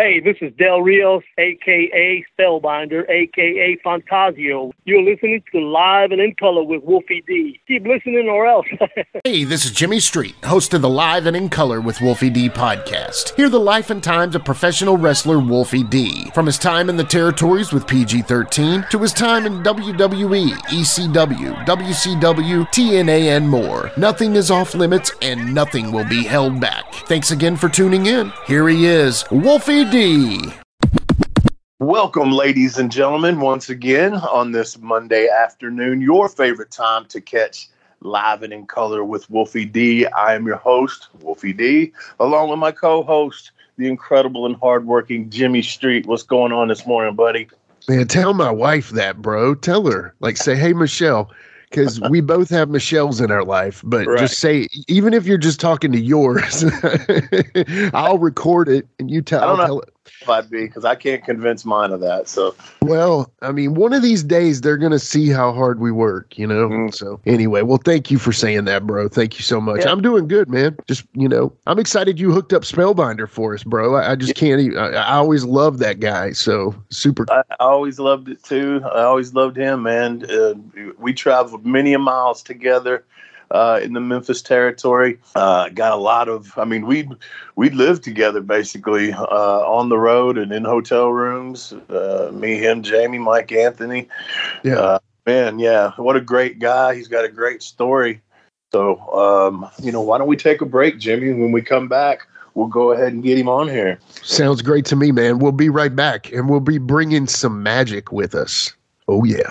Hey, this is Del Rios, aka Spellbinder, aka Fantasio. You're listening to Live and in Color with Wolfie D. Keep listening or else. hey, this is Jimmy Street, host of the Live and in Color with Wolfie D podcast. Hear the life and times of professional wrestler Wolfie D. From his time in the territories with PG 13 to his time in WWE, ECW, WCW, TNA, and more. Nothing is off limits and nothing will be held back. Thanks again for tuning in. Here he is, Wolfie D. Welcome, ladies and gentlemen, once again on this Monday afternoon, your favorite time to catch live and in color with Wolfie D. I am your host, Wolfie D, along with my co host, the incredible and hardworking Jimmy Street. What's going on this morning, buddy? Man, tell my wife that, bro. Tell her, like, say, hey, Michelle, because we both have Michelle's in our life. But right. just say, even if you're just talking to yours, I'll record it and you tell. I don't know tell it. If I'd be because I can't convince mine of that. So, well, I mean, one of these days they're gonna see how hard we work, you know. Mm. So, anyway, well, thank you for saying that, bro. Thank you so much. Yeah. I'm doing good, man. Just you know, I'm excited you hooked up Spellbinder for us, bro. I, I just yeah. can't. Even, I, I, always love that guy. So super. I, I, always loved it too. I always loved him, man. Uh, we traveled many miles together uh, in the Memphis territory. Uh, got a lot of, I mean, we we lived together basically uh, on the road and in hotel rooms. Uh, me, him, Jamie, Mike, Anthony. Yeah, uh, man, yeah, what a great guy. He's got a great story. So, um, you know, why don't we take a break, Jimmy? When we come back, we'll go ahead and get him on here. Sounds great to me, man. We'll be right back, and we'll be bringing some magic with us. Oh yeah.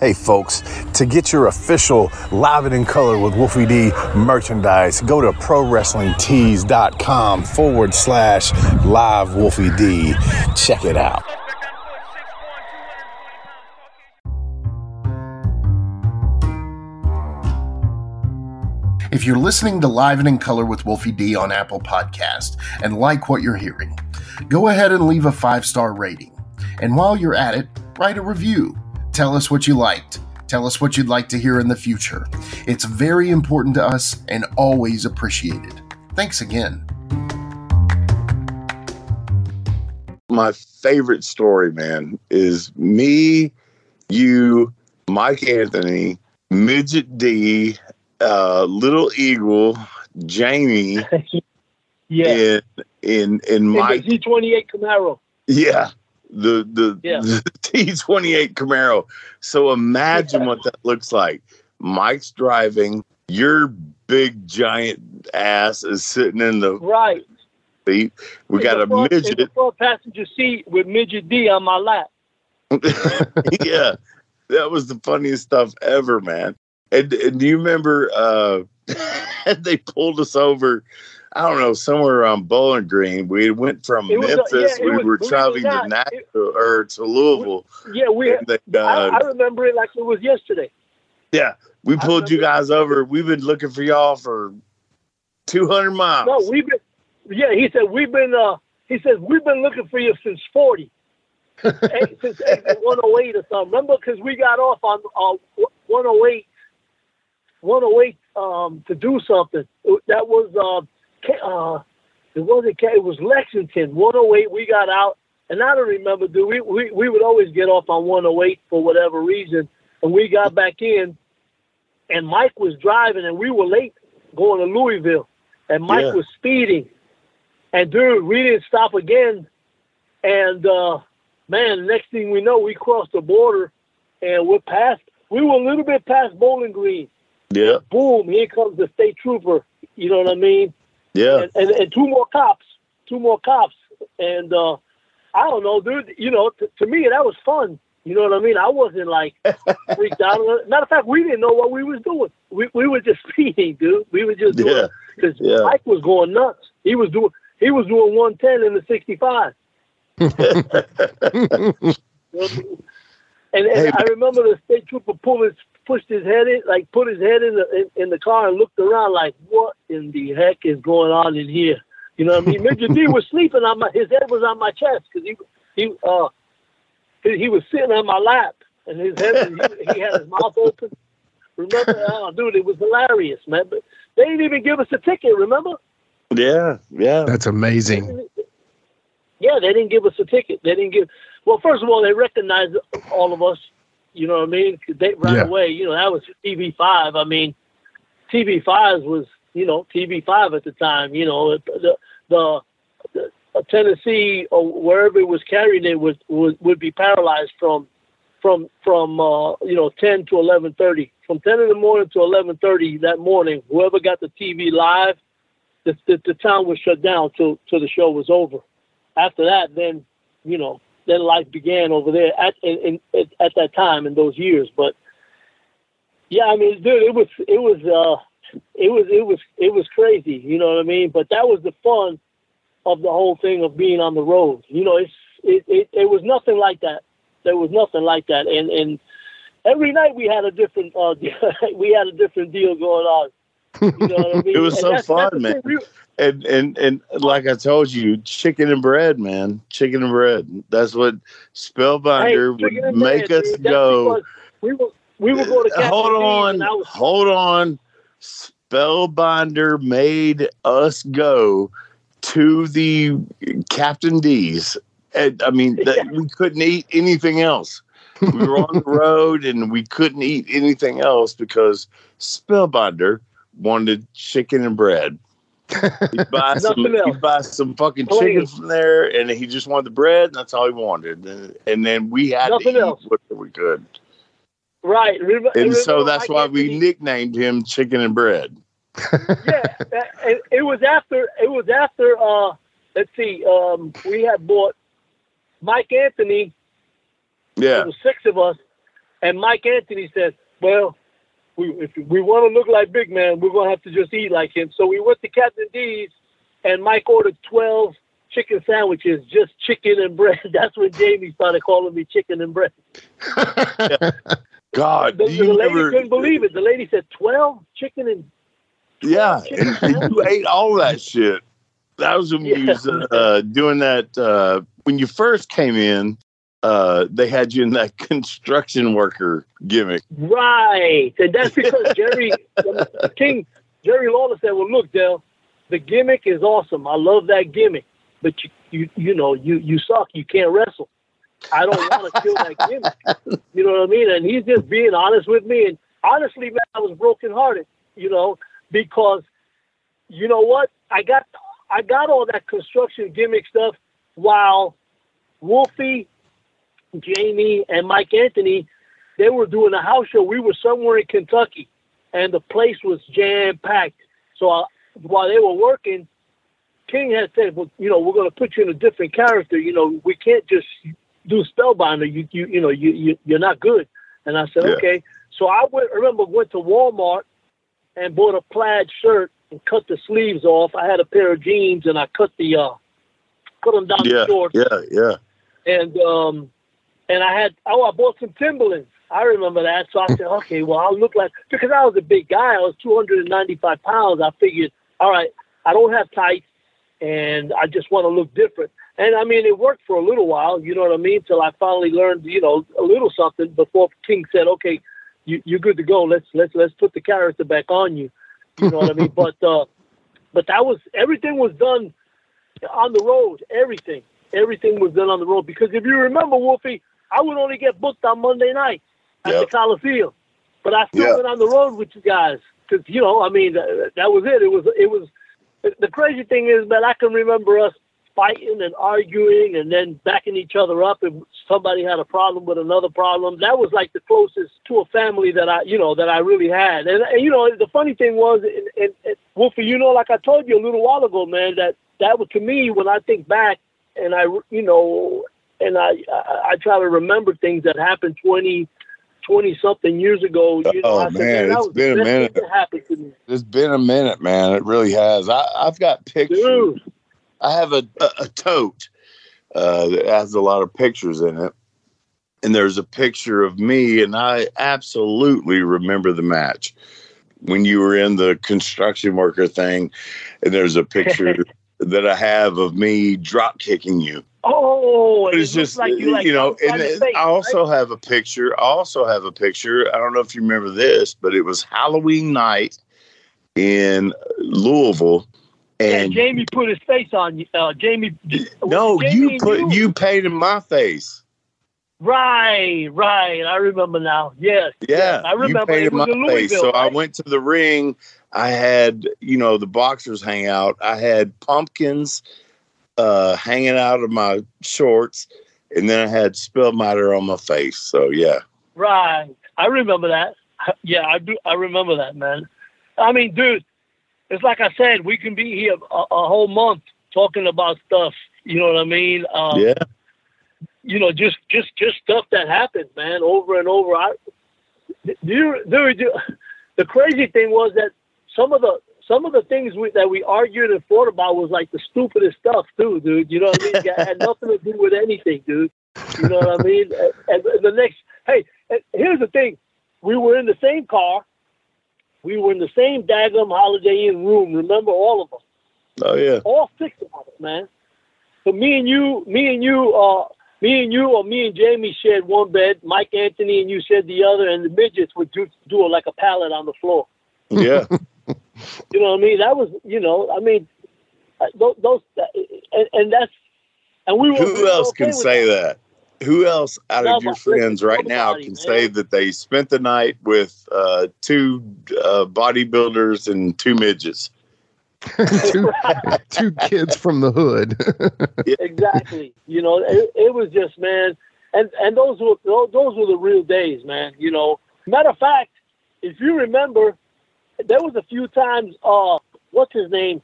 Hey folks, to get your official Live It in Color with Wolfie D merchandise, go to ProWrestlingTees.com forward slash live Wolfie D. Check it out. If you're listening to Live in Color with Wolfie D on Apple Podcast and like what you're hearing, go ahead and leave a five star rating. And while you're at it, write a review Tell us what you liked. Tell us what you'd like to hear in the future. It's very important to us and always appreciated. Thanks again. My favorite story, man, is me, you, Mike Anthony, Midget D, uh, Little Eagle, Jamie, yeah, in in in my Z twenty eight Camaro. Yeah, the the, yeah. the Z28 Camaro. So imagine yeah. what that looks like. Mike's driving, your big giant ass is sitting in the right seat. We in got a front, midget front passenger seat with midget D on my lap. yeah, that was the funniest stuff ever, man. And, and do you remember uh, they pulled us over? I don't know, somewhere around Bowling Green. We went from was, uh, Memphis. yeah, we was- were traveling to Nashville or to Louisville. Yeah, we. And then, I, uh, I remember it like it was yesterday. yeah, we pulled you guys over. We've been looking for y'all for 200 miles. No, we've been. Yeah, he said we've been. uh He says we've been looking for you since forty. Eight- since one oh eight or something. Remember, because we got off on uh, one oh eight, one oh eight um to do something. That was uh, uh it wasn't it was Lexington one oh eight. We got out, and I don't remember. Do we, we we would always get off on one oh eight for whatever reason, and we got back in, and Mike was driving, and we were late going to Louisville, and Mike Yeah. was speeding, and dude, we didn't stop again, and uh, man, next thing we know, we crossed the border, and we're past. We were a little bit past Bowling Green. Yeah, Boom! Here comes the state trooper. You know what I mean? yeah. And, and, and two more cops, two more cops, and uh, I don't know, dude. You know, t- to me that was fun. You know what I mean? I wasn't like freaked out. Matter of fact, we didn't know what we was doing. We we were just speeding, dude. We were just doing Yeah. because Yeah. Mike was going nuts. He was doing. he was doing 110 in the 65. and, and Hey, I remember the state trooper pulled his, pushed his head in, like put his head in the in, in the car and looked around, like, what in the heck is going on in here? You know what I mean? Midget D was sleeping on my, his head was on my chest because he he uh he, he was sitting on my lap and his head he, he had his mouth open. Remember, oh, dude, it was hilarious, man. But they didn't even give us a ticket. Remember? Yeah, yeah. That's amazing. Yeah, they didn't give us a ticket. They didn't give. Well, first of all, they recognized all of us. You know what I mean? They right Yeah. away. You know that was TV five. I mean, TV five was you know TV five at the time. You know the the, the Tennessee or wherever it was carried it was would, would be paralyzed from from from uh, you know ten to eleven thirty. From ten in the morning to eleven thirty that morning, whoever got the TV live, the, the the town was shut down till till the show was over. After that, then you know then life began over there at in, in, at, at that time in those years. But yeah, I mean, dude, it was it was uh it was it was it was crazy. You know what I mean? But that was the fun of the whole thing of being on the road. You know, it's it it, it was nothing like that. There was nothing like that, and and every night we had a different uh we had a different deal going on. You know what I mean? It was And so that's- fun, man. thing. And and and like I told you, chicken and bread, man. Chicken and bread. That's what Spellbinder Hey, would make bread, us dude. Go. We were we would go to uh, hold on, was hold on. Spellbinder made us go to the Captain D's. And, I mean, that, we couldn't eat anything else. We were on the road and we couldn't eat anything else because Spellbinder wanted chicken and bread. He'd buy some, he'd buy some fucking Please. chicken from there, and he just wanted the bread, and that's all he wanted. And, and then we had Nothing to eat else. whatever we could. right. Remember, And so that's why we Anthony- nicknamed him Chicken and Bread. yeah, it, it was after it was after uh let's see, um we had bought Mike Anthony, Yeah. there six of us, and Mike Anthony said, Well, we if we want to look like big man, we're gonna have to just eat like him. So we went to Captain D's and Mike ordered twelve chicken sandwiches, just chicken and bread. That's when Jamie started calling me chicken and bread. God, The, do the lady never? couldn't believe it. The lady said twelve chicken and Yeah, chicken and you ate all that shit. That was when you Yeah. was uh, doing that. Uh, when you first came in, uh, they had you in that construction worker gimmick. Right. And that's because Jerry King Jerry Lawler said, Well look, Dale, the gimmick is awesome. I love that gimmick. But you you you know, you you suck, you can't wrestle. I don't want to kill that gimmick. You know what I mean? And he's just being honest with me. And honestly, man, I was brokenhearted, you know, because you know what? I got I got all that construction gimmick stuff while Wolfie, Jamie, and Mike Anthony they were doing a house show. We were somewhere in Kentucky, and the place was jam packed. So uh, while they were working, King had said, "Well, you know, we're going to put you in a different character. You know, we can't just do Spellbinder. You, you, you know, you, you you're not good." And I said, Yeah. "Okay." So I went. I remember went to Walmart and bought a plaid shirt and cut the sleeves off. I had a pair of jeans and I cut the uh, cut them down Yeah, the shorts yeah, yeah. and um and I had oh I bought some Timberlands. I remember that. So I said, okay, well I'll look like because I was a big guy. I was 295 pounds. I figured, all right, I don't have tights, and I just want to look different. And I mean, it worked for a little while. You know what I mean? Till I finally learned, you know, a little something before King said, okay, you, you're good to go. Let's let's let's put the character back on you. You know what I mean? But uh, but that was everything was done on the road. Everything everything was done on the road. Because if you remember, Wolfie, I would only get booked on Monday night at Yep. the Coliseum, but I still Yeah. went on the road with you guys because you know, I mean, that was it. It was it was. The crazy thing is, man, I can remember us fighting and arguing and then backing each other up if somebody had a problem with another problem. That was like the closest to a family that I, you know, that I really had. And, and you know, the funny thing was, and, and, and Wolfie, you know, like I told you a little while ago, man, that that was to me when I think back and I, you know, and I, I, I try to remember things that happened 20, 20 something years ago. You know, Oh, I man, that it's been a minute. thing that to me. It's been a minute, man. It really has. I, I've got pictures Dude, I have a, a, a tote uh, that has a lot of pictures in it. And there's a picture of me, and I absolutely remember the match when you were in the construction worker thing. And there's a picture that I have of me drop kicking you. Oh, But it's just like you, like you know, and then face, I also right? have a picture. I also have a picture. I don't know if you remember this, but it was Halloween night in Louisville, Yeah, and Jamie put his face on you. Uh, Jamie. no, Jamie you put you painted my face. Right, right. I remember now. Yes. Yeah, yes, I remember. You painted it was my face. So I went to the ring. I had, you know, the boxers hang out. I had pumpkins uh, hanging out of my shorts, and then I had Spellmatter on my face. So yeah, Right. I remember that. Yeah, I do. I remember that, man. I mean, dude, it's like I said, we can be here a, a whole month talking about stuff. You know what I mean? Um, yeah, You know, just just just stuff that happened, man, over and over. I, do you, do, the crazy thing was that some of the some of the things we, that we argued and fought about was like the stupidest stuff too, dude. You know what I mean? It had nothing to do with anything, dude. You know what I mean? And, and the next, hey, and here's the thing: we were in the same car, we were in the same daggum Holiday Inn room. Remember all of us, oh yeah, all six of us, man. So me and you, me and you, uh, me and you, or me and Jamie shared one bed. Mike Anthony and you shared the other, and the midgets would do, do it like a pallet on the floor. yeah. You know what I mean? That was, you know, I mean, uh, those, those and, and that's, and we were. we Who were else okay can say that? Who else out of your friends right now can man. say that they spent the night with uh, two uh, bodybuilders and two midgets? two, two kids from the hood. exactly. You know, it, it was just man, and and those were those, those were the real days, man. You know, matter of fact, if you remember, there was a few times. Uh, what's his name?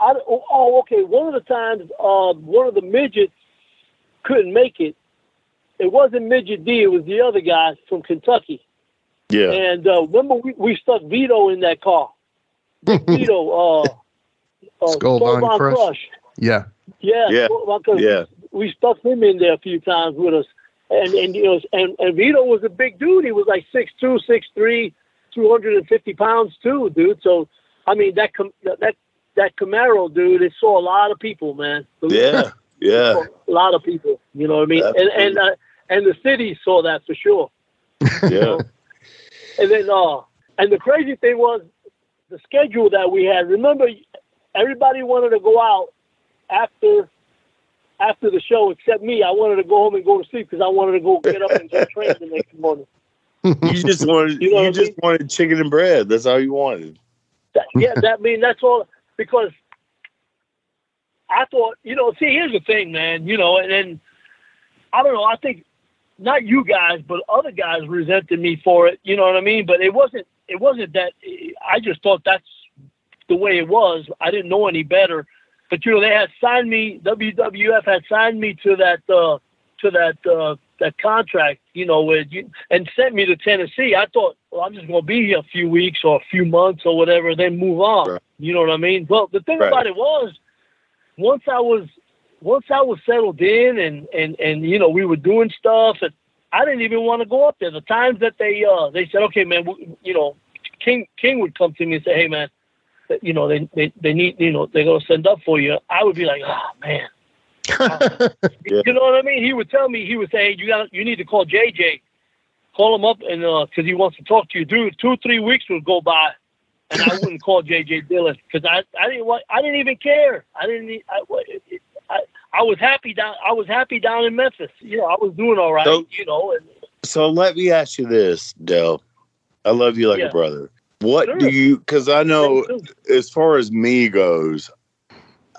I, oh, oh, okay. One of the times, uh, one of the midgets couldn't make it. It wasn't midget D. It was the other guy from Kentucky. Yeah, And uh, remember, we, we stuck Vito in that car. Vito, uh, uh, Skull Von Von Crush. yeah. Yeah, Yeah. Skull Von yeah, we stuck him in there a few times with us. And and you know and, and Vito was a big dude. He was like six two, six three, two hundred and fifty pounds too, dude. So I mean that com- that that Camaro dude, it saw a lot of people, man. yeah, yeah. a lot of people. You know what I mean? And and uh, and the city saw that for sure. yeah. And then uh and the crazy thing was the schedule that we had. Remember, everybody wanted to go out after after the show except me. I wanted to go home and go to sleep because I wanted to go get up and get trained the next morning. You just wanted You you, know I just mean? wanted chicken and bread. That's all you wanted. That, yeah, that mean that's all because I thought you know. See, here's the thing, man. You know, and then I don't know. I think not you guys, but other guys resented me for it. You know what I mean? But it wasn't. It wasn't that. I just thought that's the way it was. I didn't know any better. But you know, they had signed me. WWF had signed me to that uh, to that uh, that contract. You know, with you, and sent me to Tennessee. I thought, well, I'm just going to be here a few weeks or a few months or whatever, then move on. Right. You know what I mean? Well, the thing Right. about it was, once I was once I was settled in and and and you know we were doing stuff and I didn't even want to go up there. The times that they uh they said, okay, man, we, you know, King King would come to me and say, hey, man, you know they, they they need you know they're gonna send up for you. I would be like, oh man, Yeah. you know what I mean? He would tell me, he would say, hey, you got you need to call JJ, call him up and uh 'cause he wants to talk to you, dude. Two three weeks would go by. And I wouldn't call JJ Dillon because I, I didn't want I didn't even care I didn't I I was happy down I was happy down in Memphis you know I was doing all right So- you know and So let me ask you this, Dell. I love you like Yeah. a brother. What Sure. do you? Because I know as far as me goes,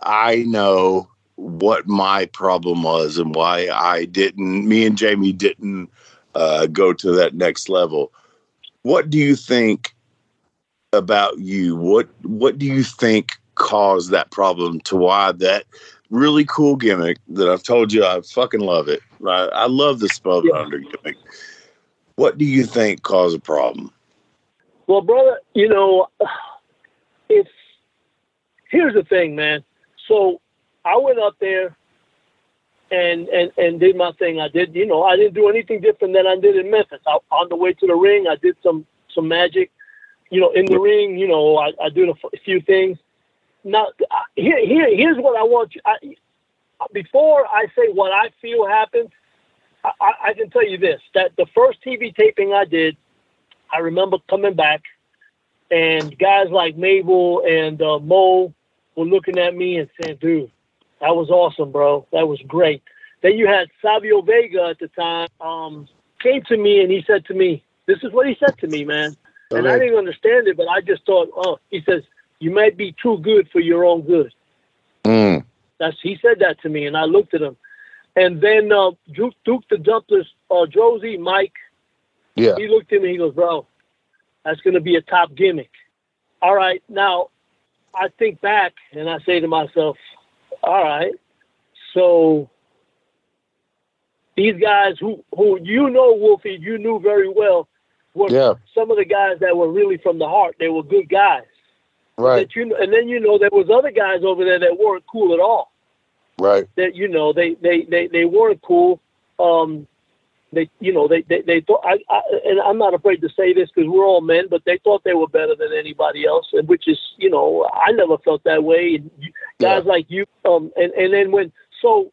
I know what my problem was and why I didn't. Me and Jamie didn't uh, go to that next level. What do you think about you? What What do you think caused that problem? To why that really cool gimmick that I've told you I fucking love it. Right? I love the Spellbinder gimmick. What do you think caused a problem? Well, brother, you know, it's here's the thing, man. So I went up there and and and did my thing. I did, you know, I didn't do anything different than I did in Memphis. I, on the way to the ring, I did some some magic. You know, in the ring, you know, I, I did a, f- a few things. Now, here, here, here's what I want you. I, before I say what I feel happened, I, I can tell you this: that the first TV taping I did, I remember coming back, and guys like Mabel and uh, Mo were looking at me and saying, "Dude, that was awesome, bro. That was great." Then you had Savio Vega at the time um, came to me and he said to me, "This is what he said to me, man." Okay. And I didn't understand it, but I just thought, "Oh," he says, "You might be too good for your own good." Mm. That's he said that to me, and I looked at him. And then uh, Duke, Duke the Dumpsters, uh, Josie, Mike, yeah, he looked at me. He goes, "Bro, that's going to be a top gimmick." All right, now I think back and I say to myself, "All right, so these guys who who you know, Wolfie, you knew very well, were yeah. some of the guys that were really from the heart. They were good guys, right? That you and then you know there was other guys over there that weren't cool at all. Right. That you know they they they, they weren't cool. Um, they you know they they, they thought I, I and I'm not afraid to say this because we're all men, but they thought they were better than anybody else, and which is you know I never felt that way. And you, guys Yeah. like you, um, and and then when so.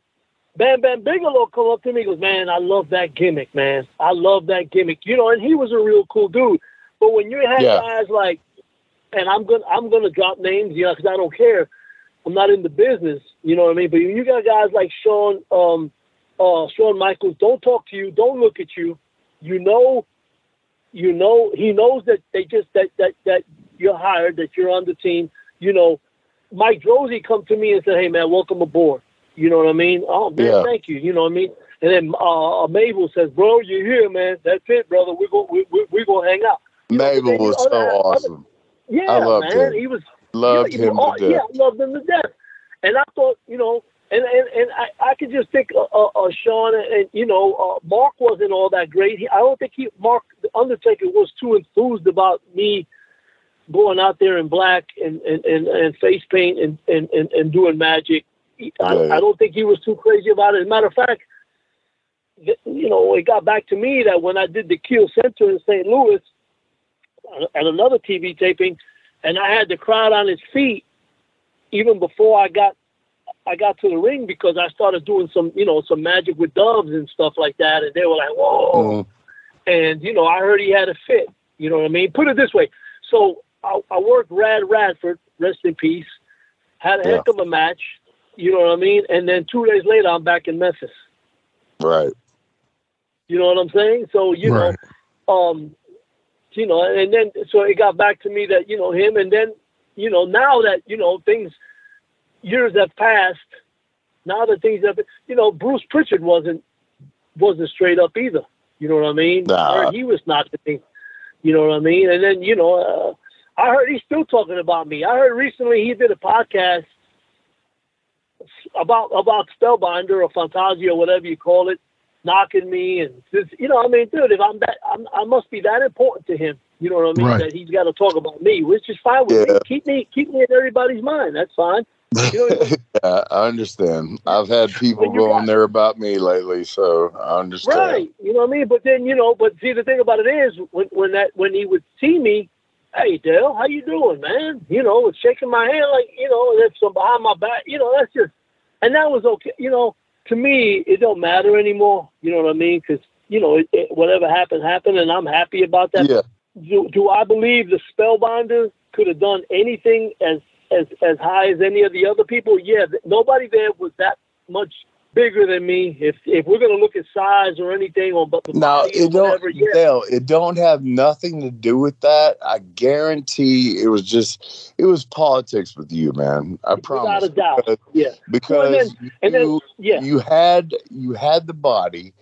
Bam Bam Bigelow come up to me goes, Man, I love that gimmick, man. I love that gimmick. You know, and he was a real cool dude. But when you have Yeah. guys like and I'm gonna I'm gonna drop names, you know, because I don't care. I'm not in the business, you know what I mean. But you got guys like Sean, um, uh, Shawn Michaels, don't talk to you, don't look at you. You know, you know, he knows that they just that that that you're hired, that you're on the team. You know, Mike Droese come to me and said, "Hey man, welcome aboard." You know what I mean? Oh man, Yeah. thank you. You know what I mean? And then uh, Mabel says, "Bro, you're here, man. That's it, brother. We're gonna we, we, we're gonna hang out." You Mabel was so other- other- awesome. Yeah, I loved man. him. He was Loved you know, him to death. Yeah, I loved him to death. And I thought, you know, and and, and I, I could just think uh, uh, uh, Sean and, and you know uh, Mark wasn't all that great. He, I don't think he Mark the Undertaker was too enthused about me going out there in black and and, and, and face paint and, and, and, and doing magic. I, Yeah. I don't think he was too crazy about it. As a matter of fact, you know, it got back to me that when I did the Kiel Center in St. Louis at another TV taping, and I had the crowd on its feet even before I got I got to the ring because I started doing some you know some magic with doves and stuff like that, and they were like, "Whoa!" Mhm. And you know, I heard he had a fit. You know what I mean? Put it this way: so I, I worked Rad Radford, rest in peace. Had a heck of a match. You know what I mean? And then two days later, I'm back in Memphis. Right. You know what I'm saying? So you Right. know, um, you know, and then so it got back to me that you know him, and then you know now that you know things, years have passed. Now that things have, you know, Bruce Pritchard wasn't wasn't straight up either. You know what I mean? Nah. He was not the thing. You know what I mean? And then you know, uh, I heard he's still talking about me. I heard recently he did a podcast about about Spellbinder or Fantasio or whatever you call it, knocking me and just, you know, I mean, dude, if I'm that, I'm, I must be that important to him. You know what I mean? Right. That he's got to talk about me, which is fine with Yeah. me. Keep me, keep me in everybody's mind. That's fine. You know, yeah, I understand. I've had people go on there about me lately, so I understand. right? You know what I mean? But then, you know, but see, the thing about it is, when when that when he would see me, hey Dale, how you doing, man? You know, with shaking my hand like, you know, and if some behind my back, you know, that's just, and that was okay. You know, to me, it don't matter anymore. You know what I mean? Because you know, it, it, whatever happened, happened, and I'm happy about that. Yeah. do, do I believe the spellbinder could have done anything as as as high as any of the other people? Yeah, nobody there was that much bigger than me. If if we're gonna look at size or anything on but Now it don't Dale, it don't have nothing to do with that. I guarantee it was just it was politics with you, man. I promise. without a doubt, Because, yeah, because and then you, yeah, you had you had the body,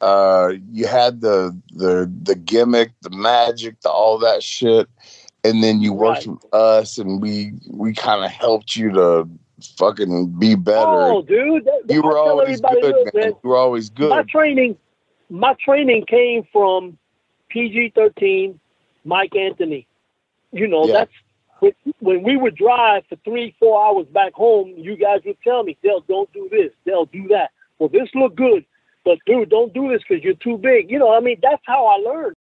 uh, you had the the the gimmick, the magic, the all that shit, and then you worked Right. with us, and we we kind of helped you to fucking be better. Oh, dude, that, you were always good, look, man. man, You were always good. My training, my training came from PG thirteen, Mike Anthony. You know Yeah. that's when we would drive for three, four hours back home, you guys would tell me, Dale, don't do this, Dale, do that. Well, this look good, but dude, don't do this because you're too big. You know, I mean, that's how I learned.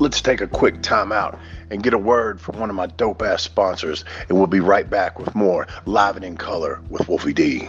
Let's take a quick time out and get a word from one of my dope ass sponsors, and we'll be right back with more Live and in Color with Wolfie D.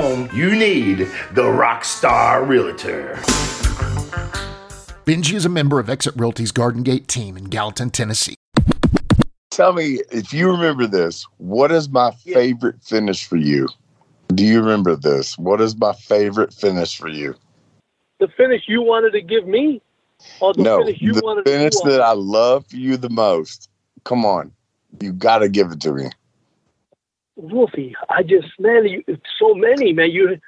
home, you need the Rockstar Realtor. Benji is a member of Exit Realty's Garden Gate team in Gallatin, Tennessee. Tell me if you remember this. What is my favorite finish for you? Do you remember this? What is my favorite finish for you? The finish you wanted to give me? Or the no, finish you the wanted finish that I love for you the most. Come on. You got to give it to me. Wolfie, I just man, you so many man. You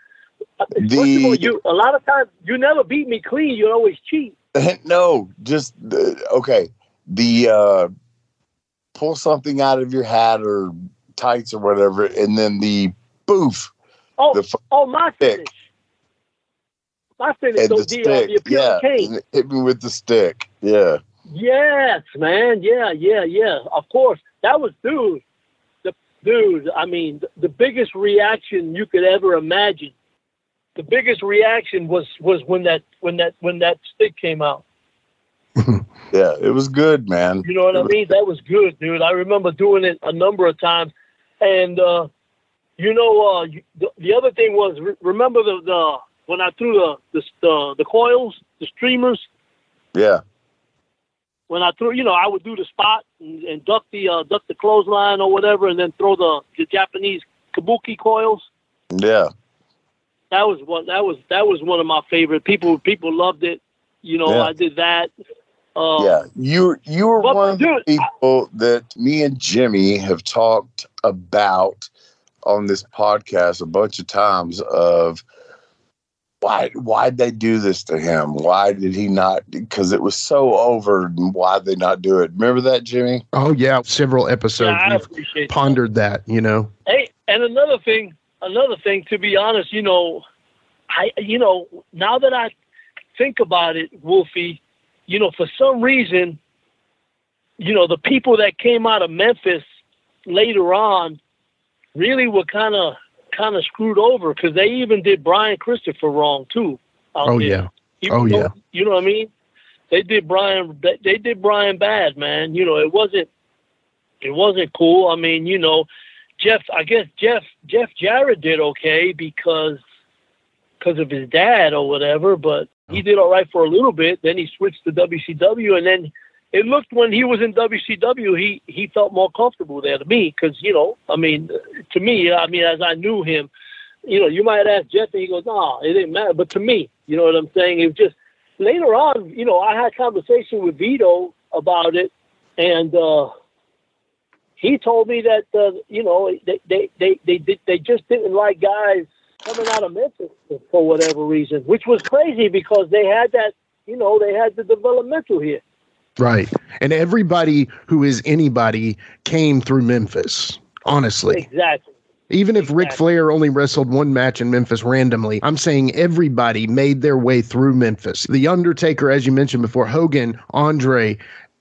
the, first of all, you a lot of times you never beat me clean. You always cheat. no, just okay. The uh, pull something out of your hat or tights or whatever, and then the boof. Oh, the oh, my stick. finish. My finish. And the, the, uh, stick, yeah. Hit me with the stick. Yeah. Yes, man. Yeah, yeah, yeah. Of course, that was dude dude, I mean, the biggest reaction you could ever imagine. The biggest reaction was was when that when that when that stick came out. yeah, it was good, man. You know what I mean? That was good, dude. I remember doing it a number of times, and uh, you know, uh, the, the other thing was re- remember the, the when I threw the the the, the coils, the streamers. Yeah when I threw, you know, I would do the spot and, and duck the uh, duck the clothesline or whatever, and then throw the, the Japanese kabuki coils. Yeah, that was one. That was that was one of my favorite. People people loved it. You know, yeah. I did that. Uh, yeah, you you were one of the people that me and Jimmy have talked about on this podcast a bunch of times. Of why why'd they do this to him? Why did he not? Because it was so over. And why did they not do it? Remember that, Jimmy? Oh yeah, several episodes. Yeah, I appreciate pondered that. that. You know. Hey, and another thing, another thing. To be honest, you know, I you know now that I think about it, Wolfie, you know, for some reason, you know, the people that came out of Memphis later on really were kind of kind of screwed over because they even did Brian Christopher wrong too. Oh there. yeah. Even oh yeah. You know what I mean? They did Brian. They did Brian bad, man. You know it wasn't. It wasn't cool. I mean, you know, Jeff. I guess Jeff Jeff Jarrett did okay because because of his dad or whatever. But he oh. did all right for a little bit. Then he switched to WCW, and then it looked when he was in WCW, he he felt more comfortable there to me because you know, I mean, to me, I mean, as I knew him, you know, you might ask Jeff, and he goes, "No, it didn't matter." But to me, you know what I'm saying? It was just later on, you know, I had conversation with Vito about it, and uh, he told me that uh, you know they they they they they, they just didn't like guys coming out of Memphis for whatever reason, which was crazy because they had that, you know, they had the developmental here. Right. And everybody who is anybody came through Memphis, honestly. Exactly. Even if exactly. Ric Flair only wrestled one match in Memphis randomly, I'm saying everybody made their way through Memphis. The Undertaker, as you mentioned before, Hogan, Andre,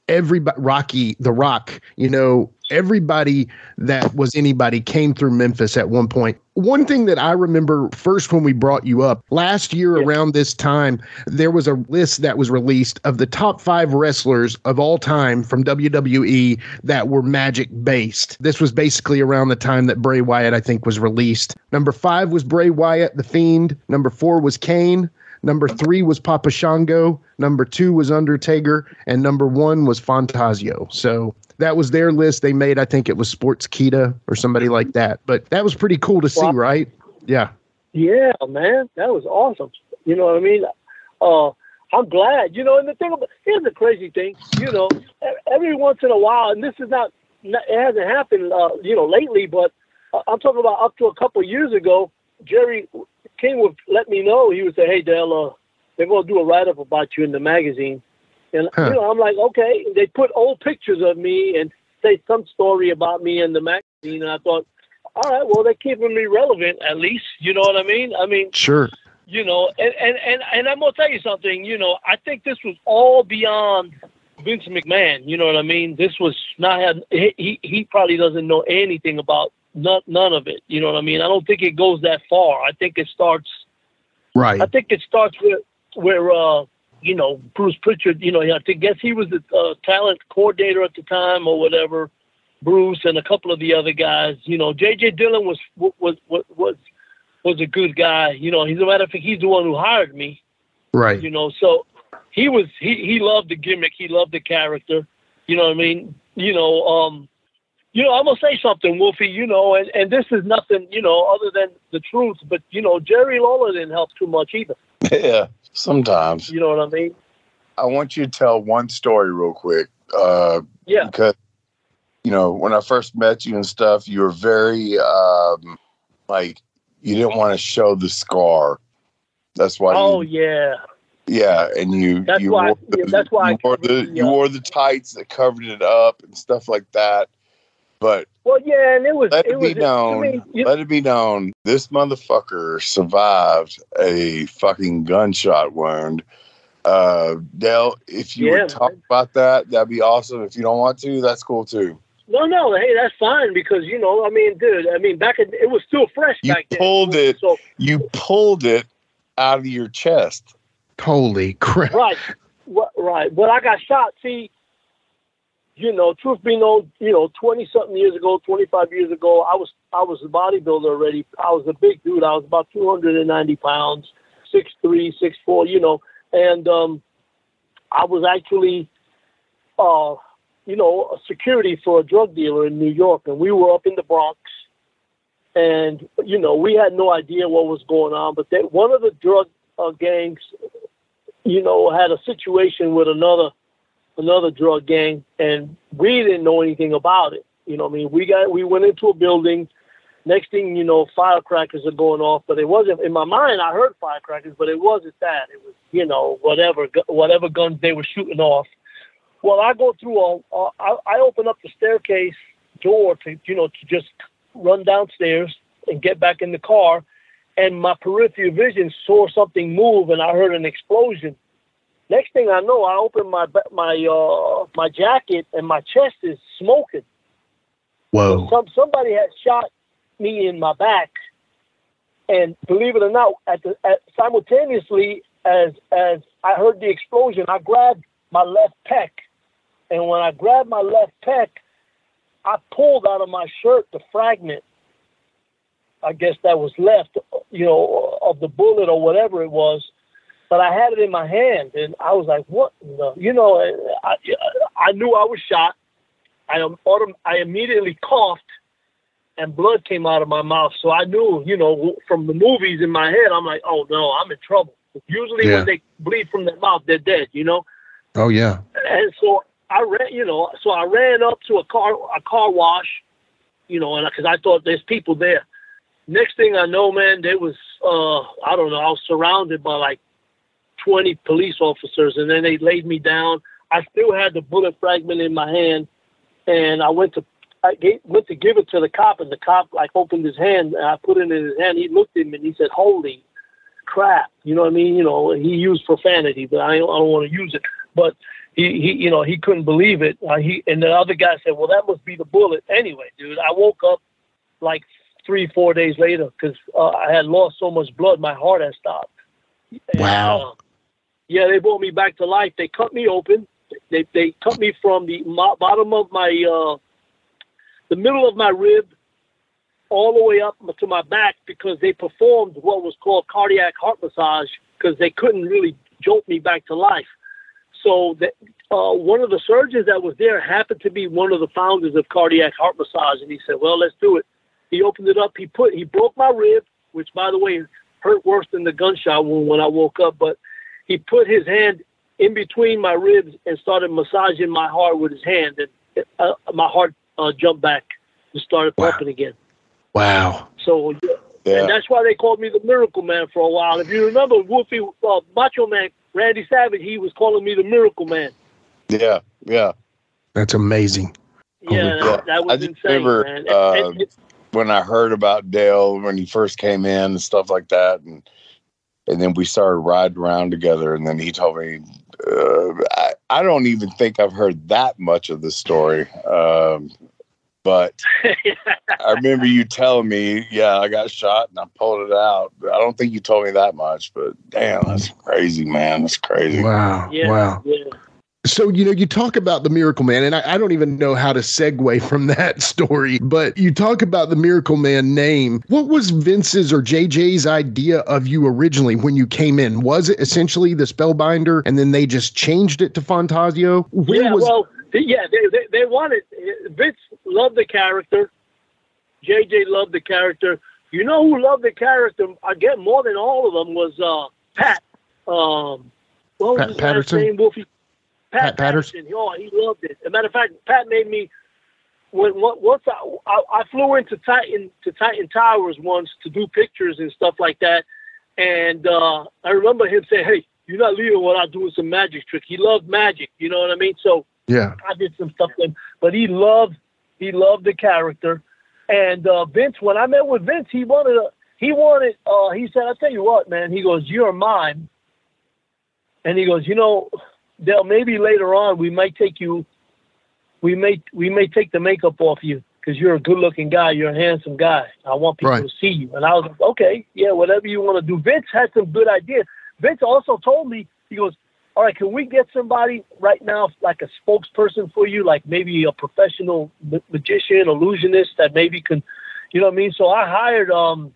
everybody, Rocky, The Rock, you know, everybody that was anybody came through Memphis at one point. One thing that I remember first when we brought you up last year yeah. around this time, there was a list that was released of the top five wrestlers of all time from WWE that were magic based. This was basically around the time that Bray Wyatt, I think, was released. Number five was Bray Wyatt, The Fiend. Number four was Kane. Number three was Papa Shango. Number two was Undertaker. And number one was Fantasio. So that was their list. They made, I think it was Sportskeeda or somebody like that. But that was pretty cool to see, right? Yeah. Yeah, man, that was awesome. You know what I mean? Uh, I'm glad. You know, and the thing about here's the crazy thing. You know, every once in a while, and this is not, it hasn't happened, uh, you know, lately, but I'm talking about up to a couple years ago. Jerry King would let me know. He would say, "Hey, Dale, uh, they're going to do a write up about you in the magazine." And huh. you know, I'm like, okay. They put old pictures of me and say some story about me in the magazine, and I thought, all right, well, they're keeping me relevant at least. You know what I mean? I mean, sure. You know, and and and, and I'm gonna tell you something. You know, I think this was all beyond Vince McMahon. You know what I mean? This was not had he he probably doesn't know anything about none none of it. You know what I mean? I don't think it goes that far. I think it starts. Right. I think it starts with where uh you know, Bruce Pritchard, you know, I guess he was the uh, talent coordinator at the time or whatever. Bruce and a couple of the other guys, you know, J.J. Dillon was was was was was a good guy. You know, he's a matter of fact, he's the one who hired me. Right. You know, so he was he he loved the gimmick, he loved the character. You know what I mean? You know, um, you know, I'm gonna say something, Wolfie. You know, and and this is nothing, you know, other than the truth. But you know, Jerry Lawler didn't help too much either. Yeah. Sometimes. You know what I mean? I want you to tell one story real quick. Uh, yeah. Because, you know, when I first met you and stuff, you were very, um, like, you didn't want to show the scar. That's why. Oh, you, yeah. Yeah, and you that's you why, wore the, yeah, that's why you wore the you wore the tights that covered it up and stuff like that. But well, yeah, and it was. Let it, it was, be known. I mean, you, let it be known. This motherfucker survived a fucking gunshot wound. Uh, Dale, if you yeah, would talk man. about that, that'd be awesome. If you don't want to, that's cool too. No, no, hey, that's fine because you know, I mean, dude, I mean, back in, it was still fresh. You pulled then. it. So you pulled it out of your chest. Holy crap! Right, right. When I got shot, see, you know, truth be known, you know, twenty something years ago, twenty five years ago, I was I was a bodybuilder already. I was a big dude. I was about two hundred and ninety pounds, six three, six four, you know, and um, I was actually, uh, you know, a security for a drug dealer in New York, and we were up in the Bronx, and you know, we had no idea what was going on, but they, one of the drug uh, gangs, you know, had a situation with another another drug gang, and we didn't know anything about it. You know, I mean, we got we went into a building. Next thing you know, firecrackers are going off, but it wasn't in my mind. I heard firecrackers, but it wasn't that. It was you know whatever whatever guns they were shooting off. Well, I go through a, a I, I open up the staircase door to you know to just run downstairs and get back in the car, and my peripheral vision saw something move, and I heard an explosion. Next thing I know, I open my my uh, my jacket and my chest is smoking. Whoa! Some somebody had shot me in my back, and believe it or not, at the at, simultaneously as as I heard the explosion, I grabbed my left pec, and when I grabbed my left pec, I pulled out of my shirt the fragment. I guess that was left, you know, of the bullet or whatever it was but I had it in my hand, and I was like, "What?" The? You know, I, I knew I was shot. I autom- I immediately coughed, and blood came out of my mouth. So I knew, you know, from the movies in my head, I'm like, "Oh no, I'm in trouble." Usually, yeah. when they bleed from their mouth, they're dead. You know. Oh yeah. And so I ran, you know, so I ran up to a car a car wash, you know, and because I thought there's people there. Next thing I know, man, there was uh I don't know, I was surrounded by like 20 police officers, and then they laid me down. I still had the bullet fragment in my hand, and I went to I gave, went to give it to the cop, and the cop like opened his hand, and I put it in his hand. He looked at me and he said, "Holy crap!" You know what I mean? You know, he used profanity, but I don't, I don't want to use it. But he, he, you know, he couldn't believe it. Uh, he and the other guy said, "Well, that must be the bullet." Anyway, dude, I woke up like three, four days later because uh, I had lost so much blood, my heart had stopped. Wow. uh, yeah, they brought me back to life. They cut me open. They they cut me from the bottom of my uh, the middle of my rib all the way up to my back because they performed what was called cardiac heart massage because they couldn't really jolt me back to life. so that uh, one of the surgeons that was there happened to be one of the founders of cardiac heart massage, and he said, "Well, let's do it." He opened it up. He put he broke my rib, which by the way hurt worse than the gunshot wound when I woke up. But he put his hand in between my ribs and started massaging my heart with his hand, and uh, my heart uh, jumped back and started pumping again. Wow. So yeah. And that's why they called me the Miracle Man for a while. If you remember, Wolfie, uh, Macho Man, Randy Savage, he was calling me the Miracle Man. Yeah, yeah. That's amazing. Yeah, that, that, was I insane, remember, man. Uh, and, and, when I heard about Dale when he first came in and stuff like that, and and then we started riding around together, and then he told me, uh, I, I don't even think I've heard that much of the story. Um, but I remember you telling me, yeah, I got shot and I pulled it out. I don't think you told me that much, but damn, that's crazy, man. That's crazy. Wow. Yeah, wow. Yeah. So, you know, you talk about the Miracle Man, and I, I, don't even know how to segue from that story, but you talk about the Miracle Man name. What was Vince's or JJ's idea of you originally when you came in? Was it essentially the Spellbinder and then they just changed it to Fantasio? When yeah, was- well, yeah, they, they, they wanted, Vince loved the character. JJ loved the character. You know who loved the character? I get more than all of them was uh, Pat. Um, what was Pat his Patterson? name? Wolfie? Pat, Pat Patterson. Patterson. Oh, he loved it. As a matter of fact, Pat made me when once I, I, I flew into Titan to Titan Towers once to do pictures and stuff like that, and uh, I remember him saying, "Hey, you're not leaving without doing some magic trick." He loved magic, you know what I mean? So yeah, I did some stuff with him, but he loved he loved the character. And uh, Vince, when I met with Vince, he wanted a, he wanted uh, he said, "I tell you what, man," he goes, "You're mine," and he goes, "You know." Dale, maybe later on we might take you, we may we may take the makeup off you because you're a good-looking guy, you're a handsome guy. I want people right. to see you. And I was like, okay, yeah, whatever you want to do. Vince had some good ideas. Vince also told me, he goes, all right, can we get somebody right now, like a spokesperson for you, like maybe a professional magician, illusionist that maybe can, you know what I mean? So I hired um,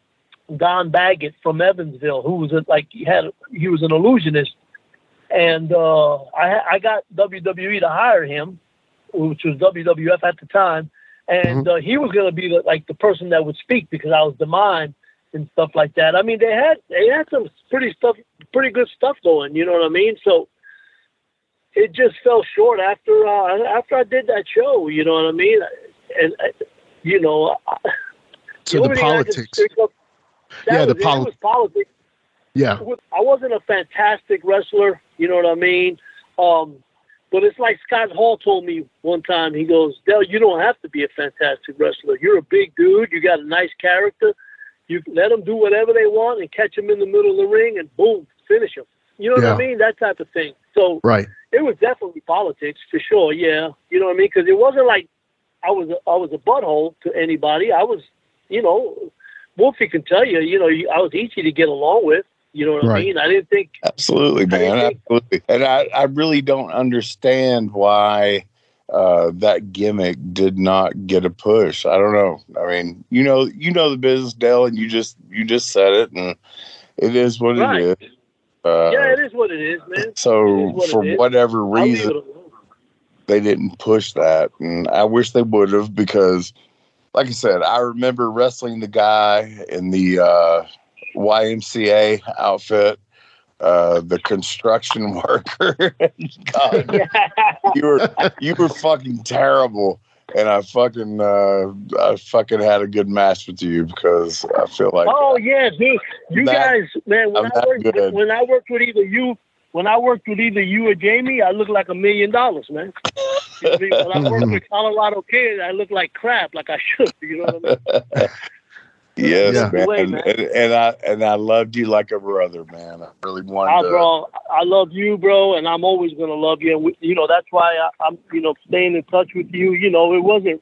Don Baggett from Evansville, who was a, like he had he was an illusionist, and uh, I, I got WWE to hire him, which was WWF at the time, and mm-hmm. uh, he was going to be the, like the person that would speak because I was the mind and stuff like that. I mean, they had they had some pretty stuff, pretty good stuff going. You know what I mean? So it just fell short after uh, after I did that show. You know what I mean? And uh, you know, so the, the politics. Up, yeah, the pol- politics. Yeah. I wasn't a fantastic wrestler, you know what I mean? Um, but it's like Scott Hall told me one time. He goes, Dell, you don't have to be a fantastic wrestler. You're a big dude. You got a nice character. You let them do whatever they want and catch them in the middle of the ring and boom, finish them. You know what. I mean? That type of thing. So right. it was definitely politics for sure. Yeah. You know what I mean? Because it wasn't like I was a, I was a butthole to anybody. I was, you know, Wolfie can tell you, you know, I was easy to get along with. You know what right. I mean? I didn't think absolutely, man, think, absolutely. And I, I really don't understand why uh, that gimmick did not get a push. I don't know. I mean, you know, you know the business, Dale, and you just you just said it, and it is what right. it is. Uh, yeah, it is what it is, man. So what for whatever reason, they didn't push that, and I wish they would have because, like I said, I remember wrestling the guy in the. Uh, YMCA outfit, uh, the construction worker. God, you were you were fucking terrible, and I fucking uh, I fucking had a good match with you because I feel like. Oh yeah, dude, you that, guys, man. When I'm I worked when I worked with either you. When I worked with either you or Jamie, I looked like a million dollars, man. when I worked with Colorado Kid, I looked like crap, like I should. You know what I mean? Yes, yeah. man. Way, man. And, and, I and I loved you like a brother, man. I really wanted. Ah, to... bro, I love you, bro, and I'm always gonna love you. And we, you know that's why I, am you know, staying in touch with you. You know, it wasn't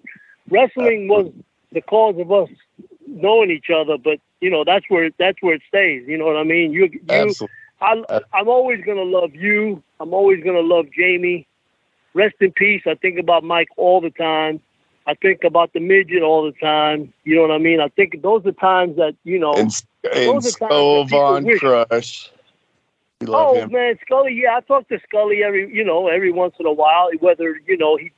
wrestling was the cause of us knowing each other, but you know that's where that's where it stays. You know what I mean? You, you, Absolutely. I, I'm always gonna love you. I'm always gonna love Jamie. Rest in peace. I think about Mike all the time. I think about the midget all the time. You know what I mean? I think those are times that you know. And, and Skull Von Krush. oh him? man, Scully. Yeah, I talk to Scully every you know every once in a while. Whether you know he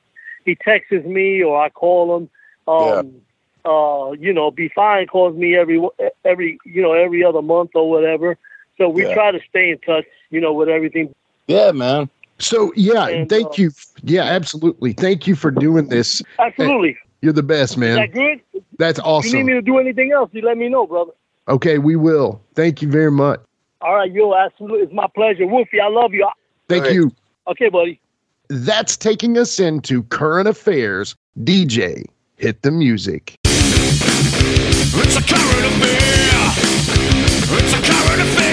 he texts me or I call him. Um, yeah. uh, you know, Be Fine calls me every every you know every other month or whatever. So we yeah. try to stay in touch. You know, with everything. Yeah, man. So yeah, and, thank uh, you. Yeah, absolutely. Thank you for doing this. Absolutely. You're the best, man. Is that good? That's awesome. If you need me to do anything else, you let me know, brother. Okay, we will. Thank you very much. All right, yo, absolutely. It's my pleasure. Wolfie, I love you. Thank right. you. Okay, buddy. That's taking us into current affairs. DJ, hit the music. It's a current affair. It's a current affair.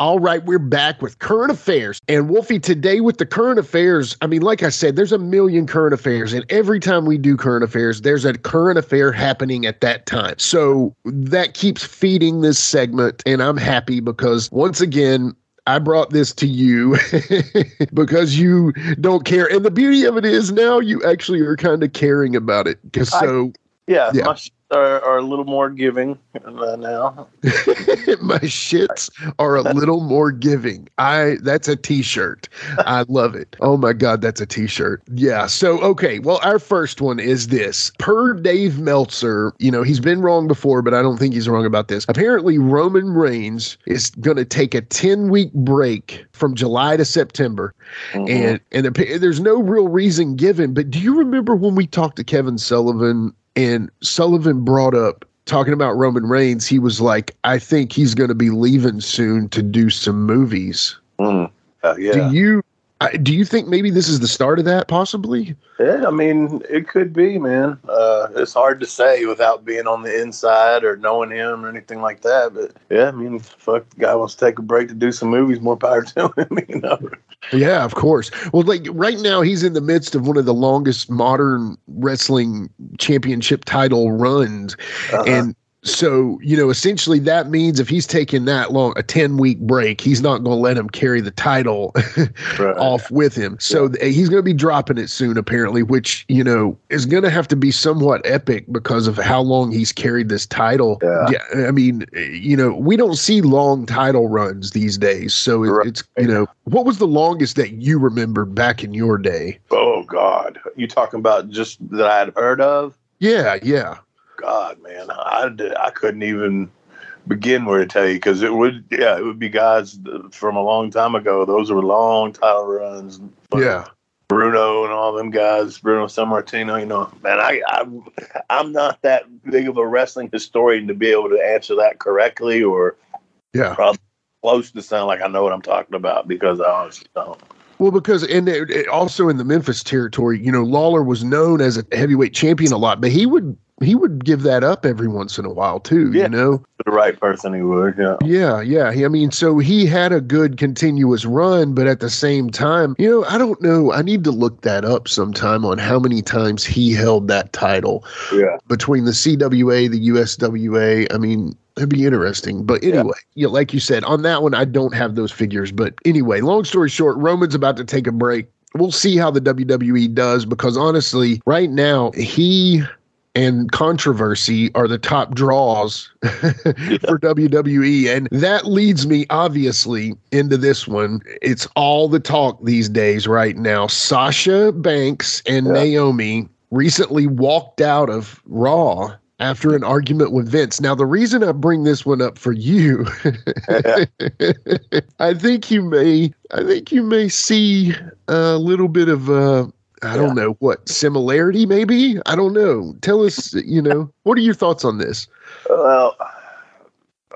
All right, we're back with current affairs. And Wolfie, today with the current affairs, I mean, like I said, there's a million current affairs. And every time we do current affairs, there's a current affair happening at that time. So that keeps feeding this segment. And I'm happy because once again, I brought this to you because you don't care. And the beauty of it is now you actually are kind of caring about it. Because so. yeah, yeah. My, are, are a little more giving uh, now. My shits are a little more giving. I that's a t-shirt. I love it. Oh my god, that's a t-shirt. Yeah. So okay, well our first one is this. Per Dave Meltzer, you know, he's been wrong before, but I don't think he's wrong about this. Apparently Roman Reigns is going to take a 10-week break from July to September. Mm-hmm. And and there's no real reason given, but do you remember when we talked to Kevin Sullivan and Sullivan brought up talking about Roman Reigns. He was like, I think he's going to be leaving soon to do some movies. Mm. Uh, yeah. Do you do you think maybe this is the start of that? Possibly. Yeah, I mean, it could be, man. Uh, it's hard to say without being on the inside or knowing him or anything like that. But yeah, I mean, fuck, the guy wants to take a break to do some movies. More power to him, you know. Yeah, of course. Well, like right now, he's in the midst of one of the longest modern wrestling championship title runs, uh-huh. and so, you know, essentially that means if he's taking that long, a 10 week break, he's not going to let him carry the title right. off with him. So yeah. he's going to be dropping it soon, apparently, which, you know, is going to have to be somewhat epic because of how long he's carried this title. Yeah. yeah I mean, you know, we don't see long title runs these days. So it, right. it's, you know, what was the longest that you remember back in your day? Oh, God. You talking about just that I had heard of? Yeah, yeah. God, man, I, I couldn't even begin where to tell you because it would, yeah, it would be guys from a long time ago. Those were long title runs. Yeah. Bruno and all them guys, Bruno Sammartino, you know, man, I, I, I'm not that big of a wrestling historian to be able to answer that correctly or, yeah, probably close to sound like I know what I'm talking about because I honestly don't. Well, because and it, it also in the Memphis territory, you know, Lawler was known as a heavyweight champion a lot, but he would he would give that up every once in a while too. Yeah. You know, the right person he would. Yeah. Yeah, yeah. I mean, so he had a good continuous run, but at the same time, you know, I don't know. I need to look that up sometime on how many times he held that title. Yeah. Between the CWA, the USWA. I mean, It'd be interesting. But anyway, yeah. yeah, like you said, on that one, I don't have those figures. But anyway, long story short, Roman's about to take a break. We'll see how the WWE does because honestly, right now, he and controversy are the top draws for WWE. And that leads me obviously into this one. It's all the talk these days right now. Sasha Banks and yeah. Naomi recently walked out of Raw after an argument with Vince. Now, the reason I bring this one up for you, I think you may, I think you may see a little bit of uh, I don't know what similarity, maybe. I don't know. Tell us, you know, what are your thoughts on this? Well,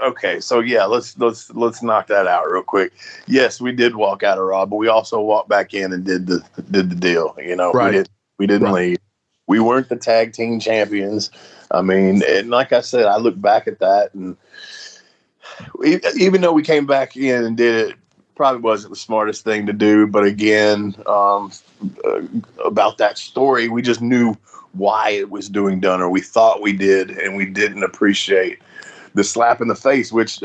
okay, so yeah, let's let's let's knock that out real quick. Yes, we did walk out of Raw, but we also walked back in and did the did the deal. You know, right. we, did, we didn't right. leave. We weren't the tag team champions. I mean, and like I said, I look back at that, and even though we came back in and did it probably wasn't the smartest thing to do. But again, um, uh, about that story, we just knew why it was doing done, or we thought we did, and we didn't appreciate the slap in the face. Which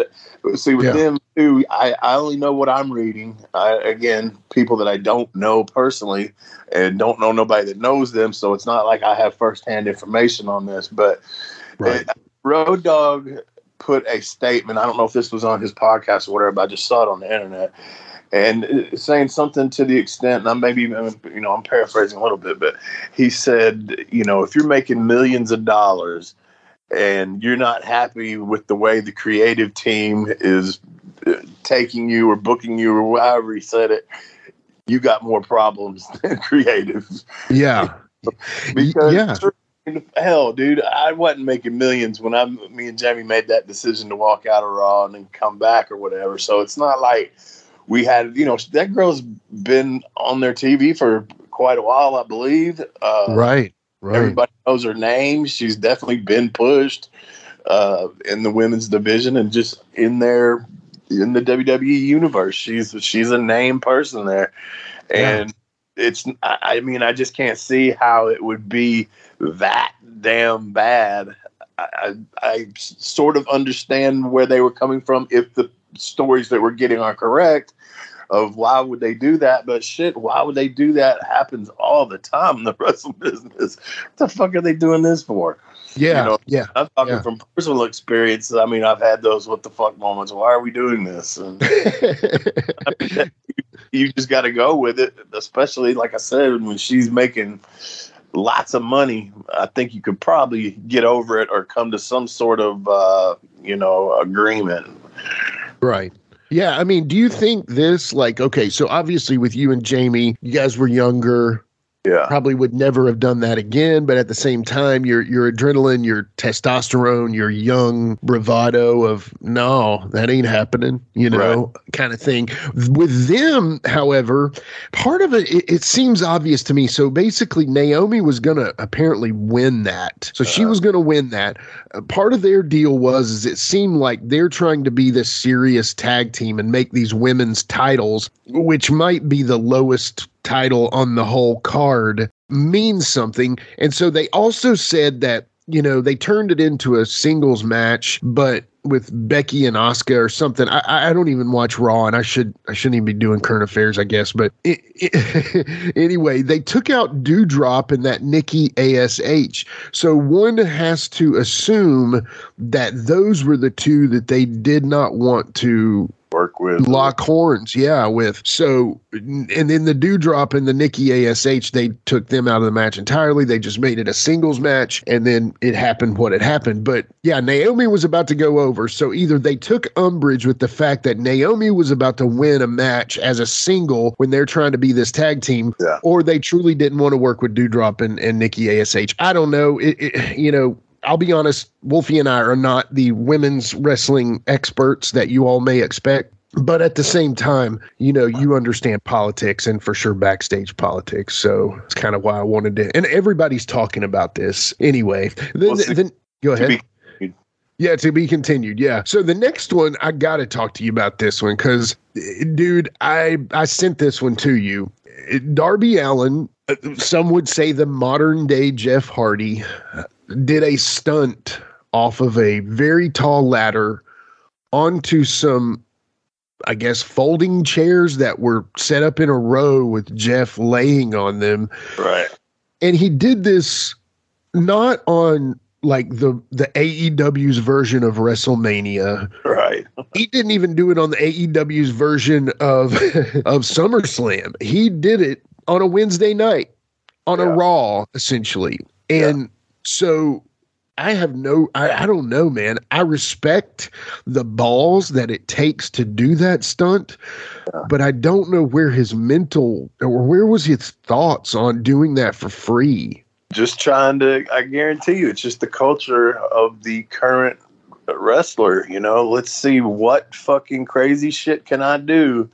see with yeah. them too, I I only know what I'm reading. I, again, people that I don't know personally and don't know nobody that knows them, so it's not like I have firsthand information on this. But right. it, Road Dog put a statement. I don't know if this was on his podcast or whatever, but I just saw it on the internet and saying something to the extent, and I'm maybe you know I'm paraphrasing a little bit, but he said, you know, if you're making millions of dollars and you're not happy with the way the creative team is taking you or booking you or however he said it, you got more problems than creative. Yeah, because yeah. Hell, dude, I wasn't making millions when I, me and Jamie made that decision to walk out of Raw and then come back or whatever. So it's not like we had, you know, that girl's been on their TV for quite a while, I believe. Uh, right, right. Everybody knows her name. She's definitely been pushed uh, in the women's division and just in there in the WWE universe. She's she's a name person there, and yeah. It's. I mean, I just can't see how it would be that damn bad. I, I, sort of understand where they were coming from if the stories that we're getting are correct of why would they do that but shit why would they do that happens all the time in the wrestling business what the fuck are they doing this for yeah you know, yeah i'm talking yeah. from personal experience i mean i've had those what the fuck moments. Why are we doing this? And you just got to go with it especially like i said when she's making lots of money i think you could probably get over it or come to some sort of uh, you know agreement. Right. Yeah, I mean, do you think this like okay, so obviously with you and Jamie, you guys were younger, yeah. probably would never have done that again but at the same time your your adrenaline your testosterone your young bravado of no that ain't happening you know right. kind of thing. With them however part of it, it, it seems obvious to me. So basically naomi was gonna apparently win that. So uh, she uh-huh. was gonna win that. Uh, part of their deal was is it seemed like they're trying to be this serious tag team and make these women's titles which might be the lowest title on the whole card means something. And so they also said that, you know, they turned it into a singles match, but with Becky and Oscar or something. I, I don't even watch Raw, and I should I shouldn't even be doing current affairs, I guess. But it, it, anyway, they took out Doudrop and that Nikki Ash. So one has to assume that those were the two that they did not want to work with. Uh, Lock horns, yeah, with. So, and then the Doudrop and the Nikki Ash, they took them out of the match entirely. They just made it a singles match, and then it happened what had happened. But yeah, Naomi was about to go over. So either they took umbrage with the fact that Naomi was about to win a match as a single when they're trying to be this tag team, yeah. or they truly didn't want to work with Doudrop and, and Nikki Ash. I don't know. It, it, you know, I'll be honest, Wolfie and I are not the women's wrestling experts that you all may expect. But at the same time, you know, you understand politics and for sure backstage politics. So it's kind of why I wanted to. And everybody's talking about this anyway. Then, well, then go ahead. Yeah, to be continued. Yeah. So the next one, I got to talk to you about this one because, dude, I I sent this one to you. Darby Allin, uh, some would say the modern day Jeff Hardy, did a stunt off of a very tall ladder onto some I guess folding chairs that were set up in a row with Jeff laying on them. Right. And he did this not on like the the AEW's version of WrestleMania. Right. he didn't even do it on the AEW's version of of SummerSlam. He did it on a Wednesday night on yeah. a Raw essentially. And yeah. So I have no, I, I don't know, man. I respect the balls that it takes to do that stunt, yeah. but I don't know where his mental or where was his thoughts on doing that for free. Just trying to, I guarantee you, it's just the culture of the current wrestler. You know, let's see what fucking crazy shit can I do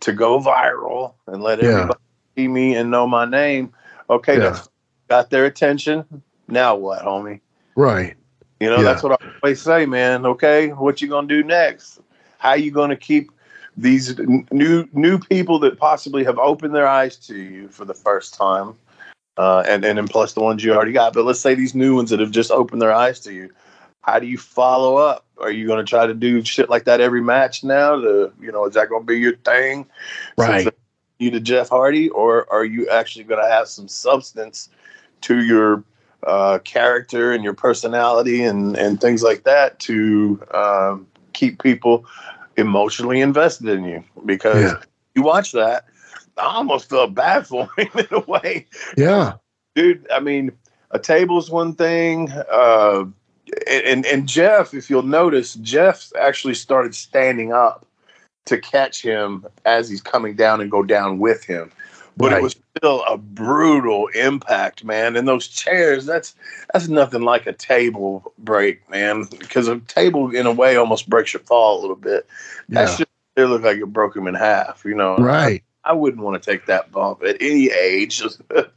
to go viral and let yeah. everybody see me and know my name. Okay, yeah. that's got their attention. Now what, homie? Right. You know, yeah. that's what I always say, man. Okay, what you gonna do next? How you gonna keep these new new people that possibly have opened their eyes to you for the first time, uh, and and then plus the ones you already got. But let's say these new ones that have just opened their eyes to you. how do you follow up? Are you going to try to do shit like that every match now? To you know, is that going to be your thing? Right. You to Jeff Hardy, or are you actually going to have some substance to your uh, character and your personality and and things like that to um, keep people emotionally invested in you? Because yeah. you watch that, I almost felt bad for him in a way. Yeah, dude. I mean, a table's one thing. Uh, and and Jeff, if you'll notice, Jeff actually started standing up to catch him as he's coming down and go down with him. But right. it was still a brutal impact, man. And those chairs, that's that's nothing like a table break, man. Because a table, in a way, almost breaks your fall a little bit. Yeah. It looked like it broke him in half, you know. Right. I, I wouldn't want to take that bump at any age.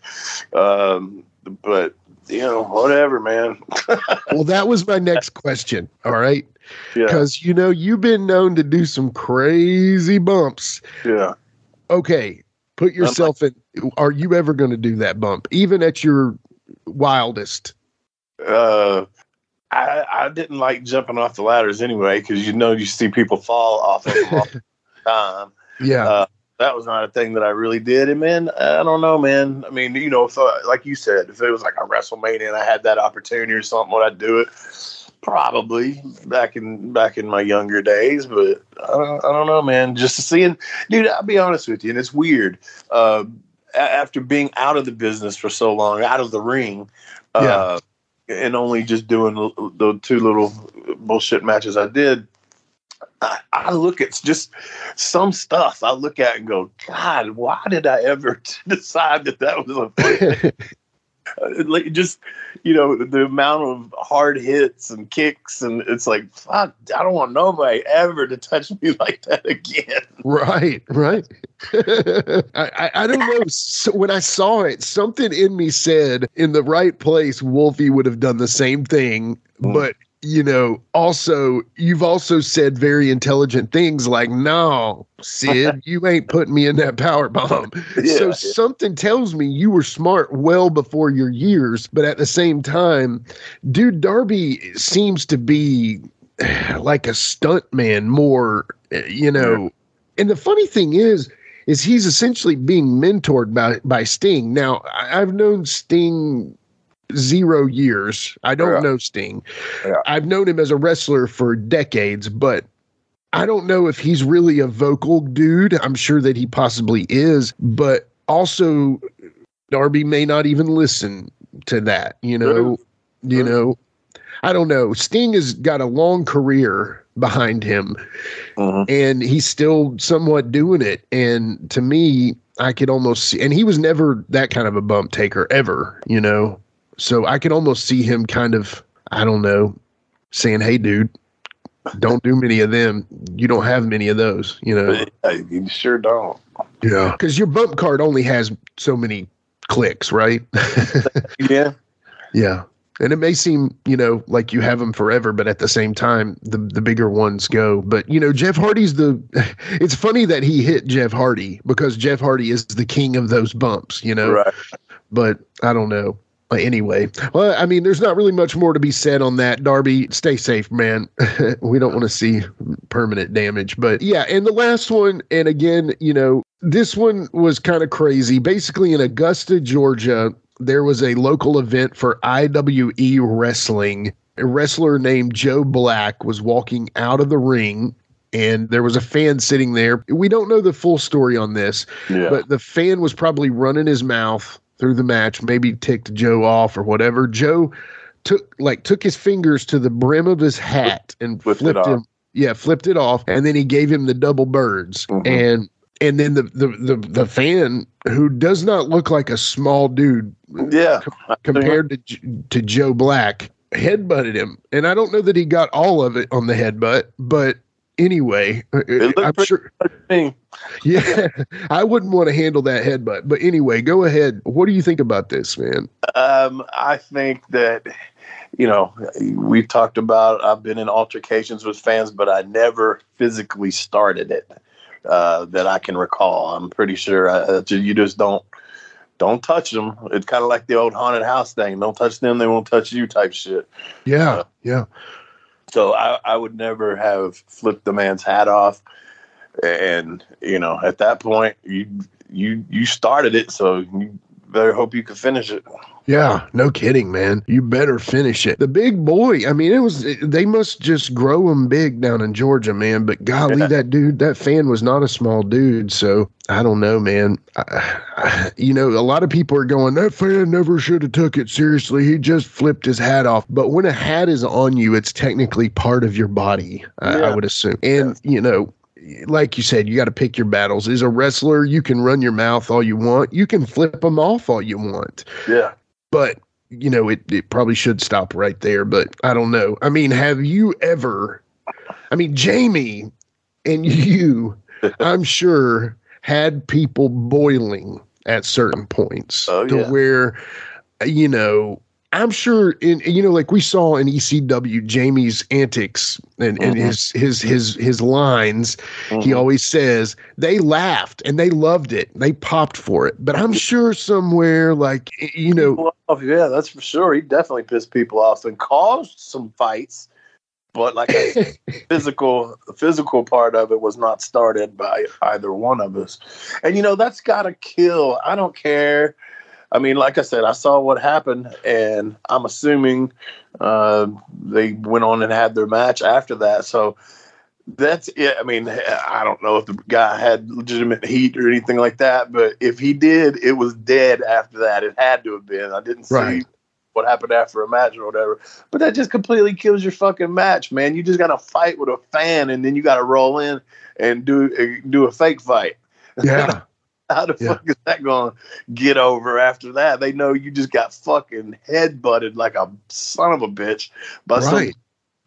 um, but you know, whatever, man. well, that was my next question. All right. Because, yeah. you know, you've been known to do some crazy bumps. Yeah. Okay. Put yourself in. Are you ever going to do that bump, even at your wildest? Uh, I, I didn't like jumping off the ladders anyway, because you know, you see people fall off of them all the time. Yeah. Uh, that was not a thing that I really did. And man, I don't know, man. I mean, you know, if, uh, like you said, if it was like a WrestleMania and I had that opportunity or something, would I do it? Probably back in back in my younger days, but I don't, I don't know, man. Just seeing, dude. I'll be honest with you, and it's weird. Uh, after being out of the business for so long, out of the ring, uh, yeah. and only just doing the two little bullshit matches I did, I, I, look at just some stuff I look at and go, God, why did I ever decide that that was a like just you know the amount of hard hits and kicks and it's like fuck i don't want nobody ever to touch me like that again. Right right. I, I, I don't know. So when i saw it something in me said in the right place wolfie would have done the same thing mm. but you know, also, you've also said very intelligent things like, no, Sid, you ain't putting me in that power bomb. Yeah, so yeah. something tells me you were smart well before your years. But at the same time, dude, Darby seems to be like a stunt man more, eh, you know. Yeah. And the funny thing is, is he's essentially being mentored by by Sting. Now, I've known Sting zero years. I don't yeah. know Sting. Yeah. I've known him as a wrestler for decades, but I don't know if he's really a vocal dude. I'm sure that he possibly is, but also Darby may not even listen to that, you know. You know, I don't know. Sting has got a long career behind him uh-huh. and he's still somewhat doing it. And to me, I could almost see, and he was never that kind of a bump taker ever, you know. So I can almost see him kind of, I don't know, saying, "Hey, dude, don't do many of them. You don't have many of those, you know." You sure don't. Yeah, because your bump card only has so many clicks, right? yeah, yeah. And it may seem, you know, like you have them forever, but at the same time, the the bigger ones go. But you know, Jeff Hardy's the. It's funny that he hit Jeff Hardy because Jeff Hardy is the king of those bumps, you know. Right. But I don't know anyway, well, I mean, there's not really much more to be said on that. Darby, stay safe, man. we don't want to see permanent damage. But yeah, and the last one, and again, you know, this one was kind of crazy. Basically, in Augusta, Georgia, there was a local event for IWE wrestling. A wrestler named Joe Black was walking out of the ring and there was a fan sitting there. We don't know the full story on this, yeah. but the fan was probably running his mouth through the match, maybe ticked Joe off or whatever. Joe took like took his fingers to the brim of his hat and flipped, flipped him. Yeah, flipped it off, and then he gave him the double birds. Mm-hmm. And and then the, the the the fan who does not look like a small dude, yeah, compared to to Joe Black, headbutted him. And I don't know that he got all of it on the headbutt, but anyway, uh, I'm sure. Yeah, I wouldn't want to handle that headbutt. But anyway, go ahead. What do you think about this, man? Um, I think that you know we talked about. I've been in altercations with fans, but I never physically started it uh, that I can recall. I'm pretty sure I, uh, you just don't don't touch them. It's kind of like the old haunted house thing. Don't touch them; they won't touch you. Type shit. Yeah, uh, yeah. So I, I would never have flipped the man's hat off. And you know, at that point, you you you started it, so you better hope you can finish it. Yeah, no kidding, man. You better finish it. The big boy, I mean, it was, they must just grow him big down in Georgia, man. But golly, that dude, that fan was not a small dude. So I don't know, man. I, I, you know, a lot of people are going, that fan never should have took it seriously. He just flipped his hat off. But when a hat is on you, it's technically part of your body, yeah. I, I would assume. And, yeah. you know, like you said, you got to pick your battles. As a wrestler, you can run your mouth all you want. You can flip them off all you want. Yeah. But, you know, it, it probably should stop right there. But I don't know. I mean, have you ever, I mean, Jamie and you, I'm sure, had people boiling at certain points oh, to yeah. where, you know, I'm sure in you know, like we saw in ECW, Jamie's antics and, mm-hmm. and his his his his lines. Mm-hmm. He always says they laughed and they loved it. They popped for it. But I'm sure somewhere, like you know, yeah, that's for sure. He definitely pissed people off and caused some fights. But like a physical, the physical part of it was not started by either one of us. And you know, that's got to kill. I don't care I mean, like I said, I saw what happened, and I'm assuming uh, they went on and had their match after that. So that's it. I mean, I don't know if the guy had legitimate heat or anything like that, but if he did, it was dead after that. It had to have been. I didn't see right. what happened after a match or whatever. But that just completely kills your fucking match, man. You just got to fight with a fan, and then you got to roll in and do do a fake fight. Yeah. How the yeah. fuck is that going to get over after that? They know you just got fucking head butted like a son of a bitch by right. some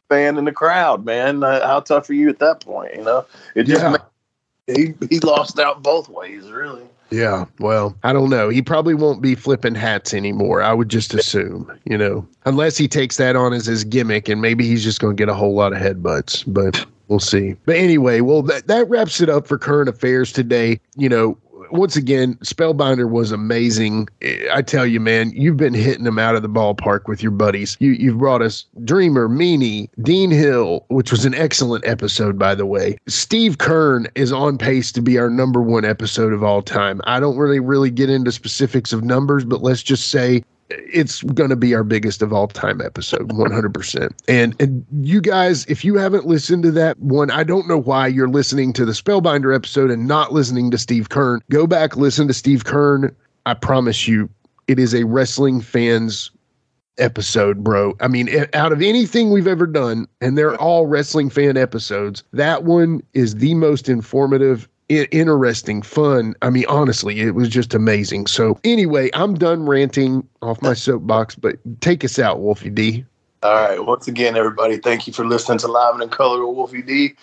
fan in the crowd, man. Uh, how tough are you at that point? You know, it just yeah. he he lost out both ways, really. Yeah, well, I don't know. He probably won't be flipping hats anymore. I would just assume, you know, unless he takes that on as his gimmick, and maybe he's just going to get a whole lot of headbutts. But we'll see. But anyway, well, that, that wraps it up for current affairs today. You know, once again, Spellbinder was amazing. I tell you, man, you've been hitting them out of the ballpark with your buddies. You you've brought us Dreamer, Meanie, Dean Hill, which was an excellent episode, by the way. Steve Keirn is on pace to be our number one episode of all time. I don't really really get into specifics of numbers, but let's just say it's going to be our biggest of all time episode 100% and and you guys if you haven't listened to that one i don't know why you're listening to the spellbinder episode and not listening to steve keirn go back listen to steve keirn i promise you it is a wrestling fans episode bro. I mean out of anything we've ever done and they're all wrestling fan episodes that one is the most informative interesting, fun. I mean, honestly, it was just amazing. So, anyway, I'm done ranting off my soapbox, but take us out, Wolfie D. All right. Once again, everybody, thank you for listening to Live and in Color with Wolfie D.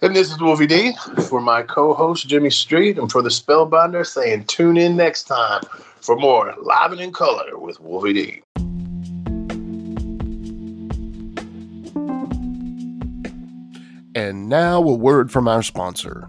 And this is Wolfie D for my co host, Jimmy Street, and for the Spellbinder saying tune in next time for more Live and in Color with Wolfie D. And now a word from our sponsor.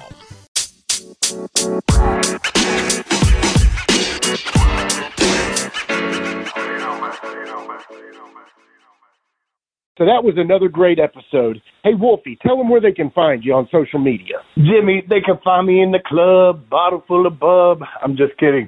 So that was another great episode. Hey, Wolfie, tell them where they can find you on social media. Jimmy, they can find me in the club, bottle full of bub. I'm just kidding.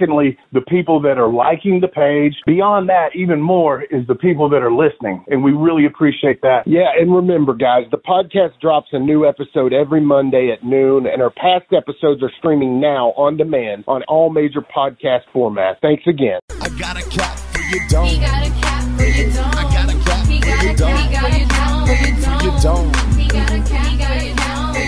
Secondly, the people that are liking the page. Beyond that, even more is the people that are listening. And we really appreciate that. Yeah. And remember, guys, the podcast drops a new episode every Monday at noon, and our past episodes are streaming now on demand on all major podcast formats. Thanks again. I got a cap for your dome. He got a cap for your dome. I got a cap for your dome. He got a cap for your dome. He got a cap for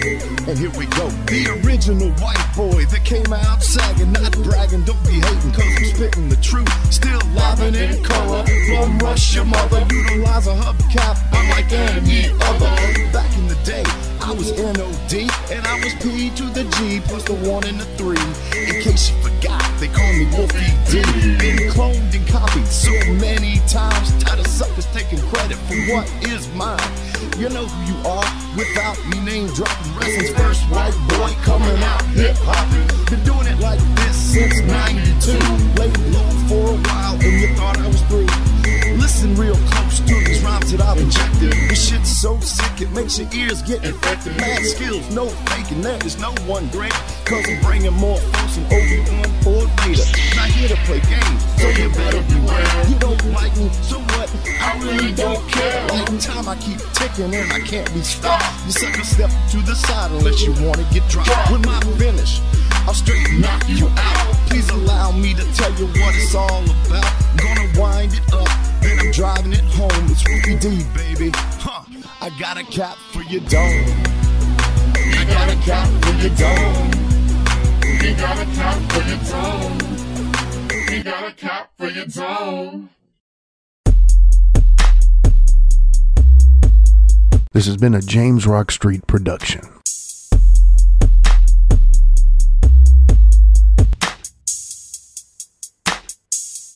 your dome. And here we go. The original white boy that came out sagging, not bragging, don't be hating, cause I'm spitting the truth. Still livin' in color from Russia, mother. Utilize a hubcap, unlike any other. Back in the day, I was NOD, and I was P to the G, plus the one and the three. In case you forgot, they call me Wolfie D. Been cloned and copied so many times, tired of suckers taking credit for what is mine. You know who you are without me name dropping. Wrestling's first white boy coming out hip hop. Been doing it like this since 92. Laid low for a while and you thought I was through. Listen real close to these rhymes that I've injected. This shit's so sick it makes your ears get infected. Mad skills, no faking, that. there is no one great. Cause I'm bringing more folks than Obi-Wan or Vader. Not here to play games, so you better beware. You don't like me, so what? I really don't care. Like time I keep ticking and I can't be stopped. You sucker step to the side unless you wanna get dropped. With my finish, I'll straight knock you out. Please allow me to tell you what it's all about. Gonna wind it up, then I'm driving it home. It's Ricky D, baby. Huh. I got a cap for your dome. I got a cap for your dome. We got a cap for your dome. We got a cap for your dome. This has been a James Rock Street production.